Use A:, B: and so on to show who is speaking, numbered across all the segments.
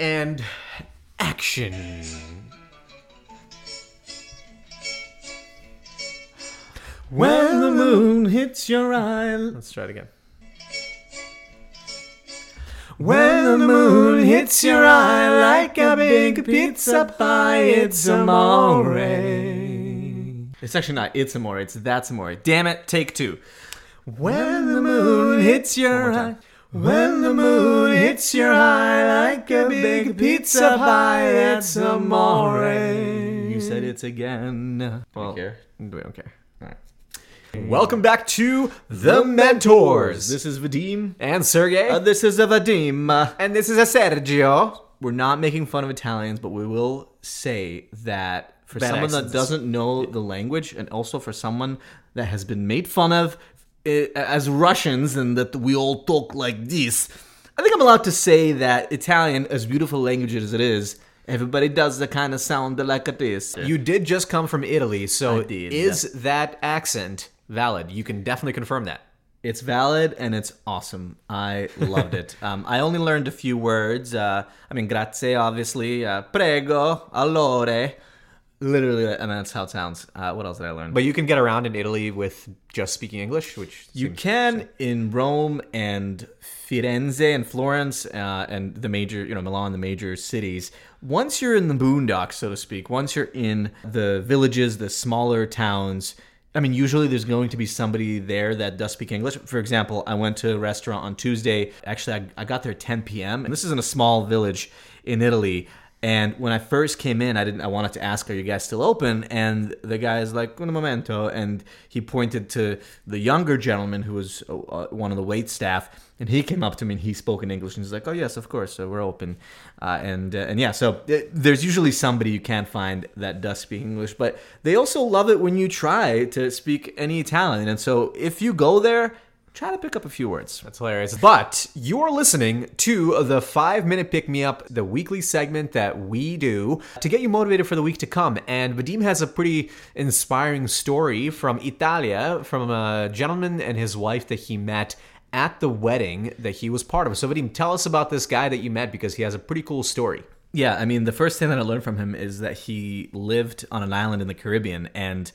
A: And action. When the moon hits your eye. Let's try it again. When the moon hits your eye like a big pizza pie, it's amore. It's actually not it's amore, it's that's amore. Damn it, take two. When the moon hits your eye. When the moon hits your eye like a big pizza pie, it's amore. You said it again. Well,
B: care?
A: We don't care. All right. Welcome back to The Mentors. This is Vadim.
B: And Sergey.
A: Uh, this is a Vadim. Uh,
B: and this is a Sergio.
A: we're not making fun of Italians, but we will say that for
B: Bad
A: someone
B: accents.
A: that doesn't know the language, and also for someone that has been made fun of as Russians and that we all talk like this, I think I'm allowed to say that Italian, as beautiful a language as it is, everybody does the kind of sound like this.
B: You did just come from Italy, so
A: did.
B: is that accent valid? You can definitely confirm that.
A: It's valid and it's awesome. I loved it. Um, I only learned a few words. Uh, I mean, grazie, obviously. Uh, prego, allora. Literally, and that's how it sounds. Uh, what else did I learn?
B: But you can get around in Italy with just speaking English, which
A: You can in Rome and Firenze and Florence uh, and the major, you know, Milan, the major cities. Once you're in the boondocks, so to speak, once you're in the villages, the smaller towns, I mean, usually there's going to be somebody there that does speak English. For example, I went to a restaurant on Tuesday. Actually, I, I got there at 10 p.m. And this is in a small village in Italy. And when I first came in, I didn't. I wanted to ask, "Are you guys still open?" And the guy is like, "Un momento," and he pointed to the younger gentleman who was uh, uh, one of the wait staff, and he came up to me and he spoke in English and he's like, "Oh yes, of course, so we're open." Uh, and uh, and yeah, so uh, there's usually somebody you can't find that does speak English, but they also love it when you try to speak any Italian. And so if you go there, try to pick up a few words.
B: That's hilarious. But you're listening to the five minute pick me up, the weekly segment that we do to get you motivated for the week to come. And Vadim has a pretty inspiring story from Italia from a gentleman and his wife that he met at the wedding that he was part of. So, Vadim, tell us about this guy that you met because he has a pretty cool story.
A: Yeah, I mean, the first thing that I learned from him is that he lived on an island in the Caribbean, and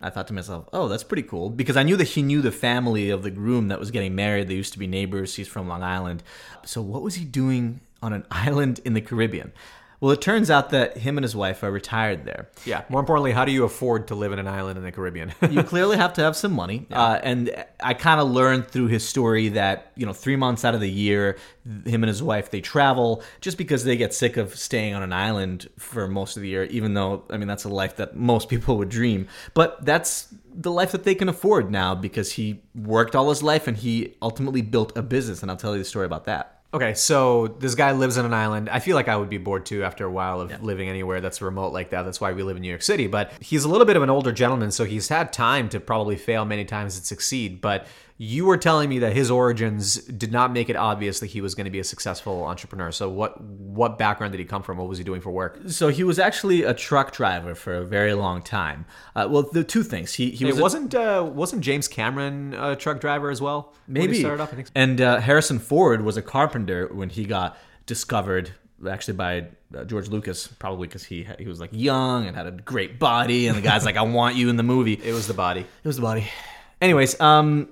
A: I thought to myself, "Oh, that's pretty cool," because I knew that he knew the family of the groom that was getting married. They used to be neighbors. He's from Long Island, so what was he doing on an island in the Caribbean? Well, it turns out that him and his wife are retired there.
B: Yeah. More importantly, how do you afford to live in an island in the Caribbean?
A: you clearly have to have some money. Uh, and I kind of learned through his story that, you know, three months out of the year, him and his wife, they travel just because they get sick of staying on an island for most of the year, even though, I mean, that's a life that most people would dream. But that's the life that they can afford now because he worked all his life and he ultimately built a business. And I'll tell you the story about that.
B: Okay, so this guy lives on an island. I feel like I would be bored too after a while of living anywhere that's remote like that. That's why we live in New York City. But he's a little bit of an older gentleman, so he's had time to probably fail many times and succeed. But you were telling me that his origins did not make it obvious that he was going to be a successful entrepreneur. So what what background did he come from? What was he doing for work?
A: So he was actually a truck driver for a very long time. Uh, well, the two things he he was a-
B: wasn't uh, wasn't James Cameron a truck driver as well?
A: Maybe.
B: started off. I think so.
A: And uh, Harrison Ford was a carpenter when he got discovered, actually by uh, George Lucas, probably because he he was like young and had a great body, and the guy's like, "I want you in the movie."
B: It was the body.
A: It was the body. Anyways, um,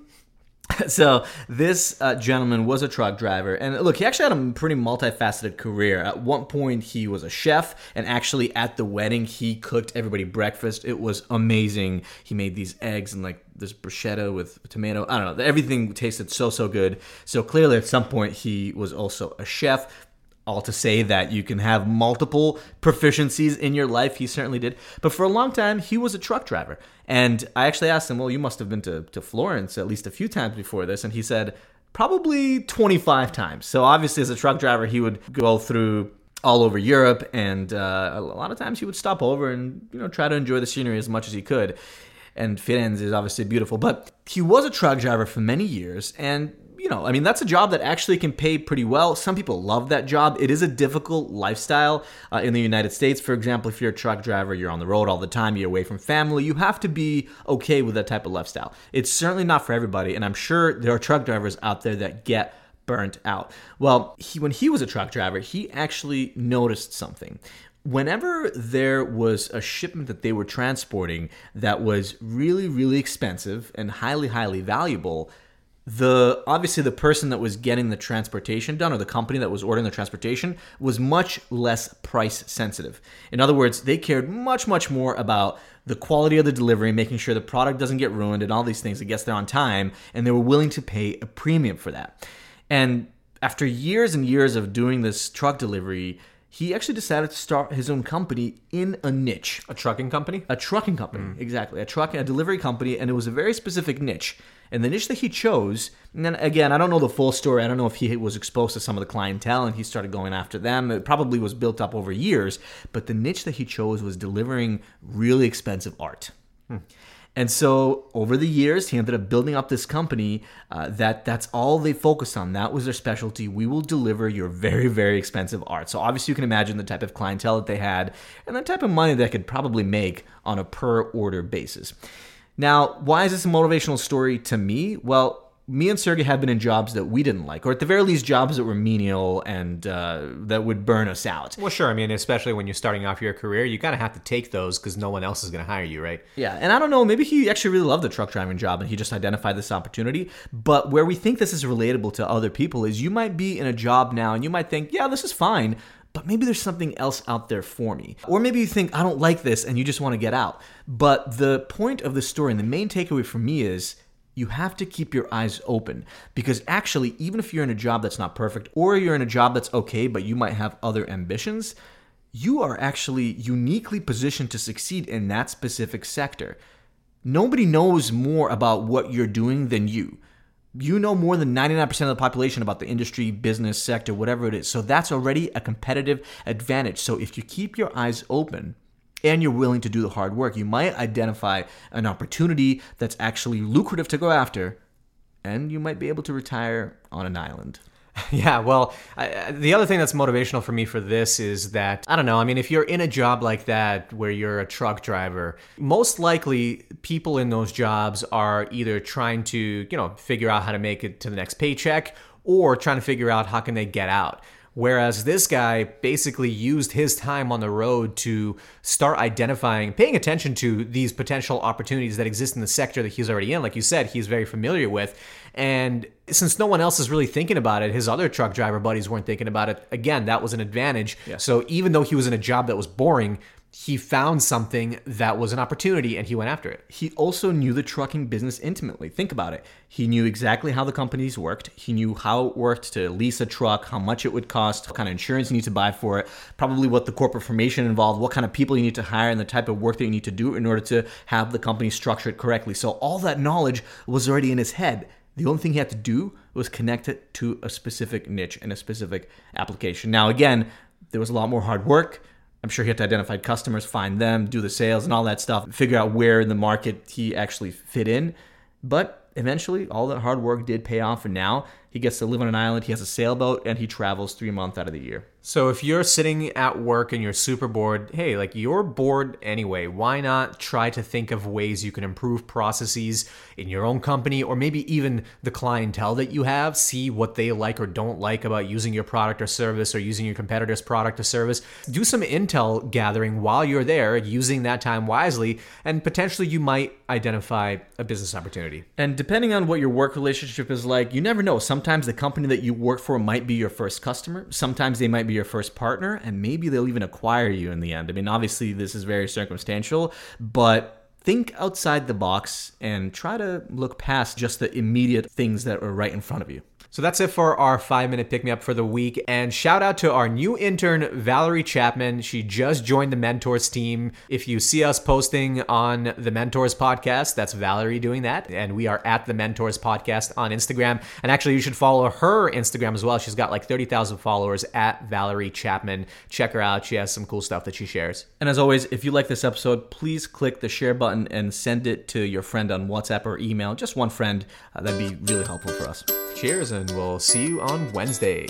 A: so this uh, gentleman was a truck driver, and look, he actually had a pretty multifaceted career. At one point, he was a chef, and actually at the wedding, he cooked everybody breakfast. It was amazing. He made these eggs and like this bruschetta with tomato. I don't know. Everything tasted so so good. So clearly, at some point, he was also a chef all to say that you can have multiple proficiencies in your life. He certainly did. But for a long time, he was a truck driver. And I actually asked him, Well, you must have been to, to Florence at least a few times before this. And he said, Probably 25 times. So obviously, as a truck driver, he would go through all over Europe, and uh, a lot of times he would stop over and you know try to enjoy the scenery as much as he could. And Firenze is obviously beautiful, but he was a truck driver for many years, and you know, I mean, that's a job that actually can pay pretty well. Some people love that job. It is a difficult lifestyle uh, in the United States. For example, if you're a truck driver, you're on the road all the time, you're away from family, you have to be okay with that type of lifestyle. It's certainly not for everybody, and I'm sure there are truck drivers out there that get burnt out. Well, he, when he was a truck driver, he actually noticed something. Whenever there was a shipment that they were transporting that was really, really expensive and highly, highly valuable, the obviously the person that was getting the transportation done or the company that was ordering the transportation was much less price sensitive. In other words, they cared much much more about the quality of the delivery, making sure the product doesn't get ruined and all these things, it gets there on time, and they were willing to pay a premium for that. And after years and years of doing this truck delivery, he actually decided to start his own company in a niche.
B: A trucking company?
A: A trucking company, hmm. exactly. A truck, a delivery company, and it was a very specific niche. And the niche that he chose, and then again, I don't know the full story. I don't know if he was exposed to some of the clientele and he started going after them. It probably was built up over years, but the niche that he chose was delivering really expensive art. Hmm. And so over the years, he ended up building up this company uh, that that's all they focused on. That was their specialty. We will deliver your very, very expensive art. So obviously, you can imagine the type of clientele that they had and the type of money they could probably make on a per order basis. Now, why is this a motivational story to me? Well, me and Sergey have been in jobs that we didn't like, or at the very least, jobs that were menial and uh, that would burn us out.
B: Well, sure. I mean, especially when you're starting off your career, you kind of have to take those because no one else is going to hire you, right?
A: Yeah, and I don't know, maybe he actually really loved the truck driving job and he just identified this opportunity. But where we think this is relatable to other people is you might be in a job now and you might think, yeah, this is fine, but maybe there's something else out there for me. Or maybe you think, I don't like this and you just want to get out. But the point of the story and the main takeaway for me is you have to keep your eyes open because actually, even if you're in a job that's not perfect or you're in a job that's okay, but you might have other ambitions, you are actually uniquely positioned to succeed in that specific sector. Nobody knows more about what you're doing than you. You know more than 99% of the population about the industry, business, sector, whatever it is. So that's already a competitive advantage. So if you keep your eyes open, and you're willing to do the hard work, you might identify an opportunity that's actually lucrative to go after, and you might be able to retire on an island.
B: Yeah, well, I, the other thing that's motivational for me for this is that, I don't know, I mean, if you're in a job like that where you're a truck driver, most likely people in those jobs are either trying to, you know, figure out how to make it to the next paycheck or trying to figure out how can they get out. Whereas this guy basically used his time on the road to start identifying, paying attention to these potential opportunities that exist in the sector that he's already in. Like you said, he's very familiar with. And since no one else is really thinking about it, his other truck driver buddies weren't thinking about it. Again, that was an advantage. So even though he was in a job that was boring, he found something that was an opportunity and he went after it.
A: He also knew the trucking business intimately. Think about it. He knew exactly how the companies worked. He knew how it worked to lease a truck, how much it would cost, what kind of insurance you need to buy for it, probably what the corporate formation involved, what kind of people you need to hire, and the type of work that you need to do in order to have the company structured correctly. So all that knowledge was already in his head. The only thing he had to do was connect it to a specific niche and a specific application. Now, again, there was a lot more hard work. I'm sure he had to identify customers, find them, do the sales and all that stuff, figure out where in the market he actually fit in. But eventually, all that hard work did pay off, and now he gets to live on an island. He has a sailboat, and he travels three months out of the year.
B: So if you're sitting at work and you're super bored, hey, like you're bored anyway, why not try to think of ways you can improve processes in your own company or maybe even the clientele that you have, see what they like or don't like about using your product or service or using your competitor's product or service. Do some intel gathering while you're there, using that time wisely, and potentially you might identify a business opportunity.
A: And depending on what your work relationship is like, you never know. Sometimes the company that you work for might be your first customer. Sometimes they might be your first partner, and maybe they'll even acquire you in the end. I mean, obviously, this is very circumstantial, but think outside the box and try to look past just the immediate things that are right in front of you.
B: So that's it for our five minute pick me up for the week. And shout out to our new intern, Valerie Chapman. She just joined the Mentors team. If you see us posting on the Mentors podcast, that's Valerie doing that. And we are at the Mentors podcast on Instagram. And actually, you should follow her Instagram as well. She's got like 30,000 followers at Valerie Chapman. Check her out. She has some cool stuff that she shares.
A: And as always, if you like this episode, please click the share button and send it to your friend on WhatsApp or email. Just one friend. Uh, that'd be really helpful for us.
B: Cheers, and we'll see you on Wednesday.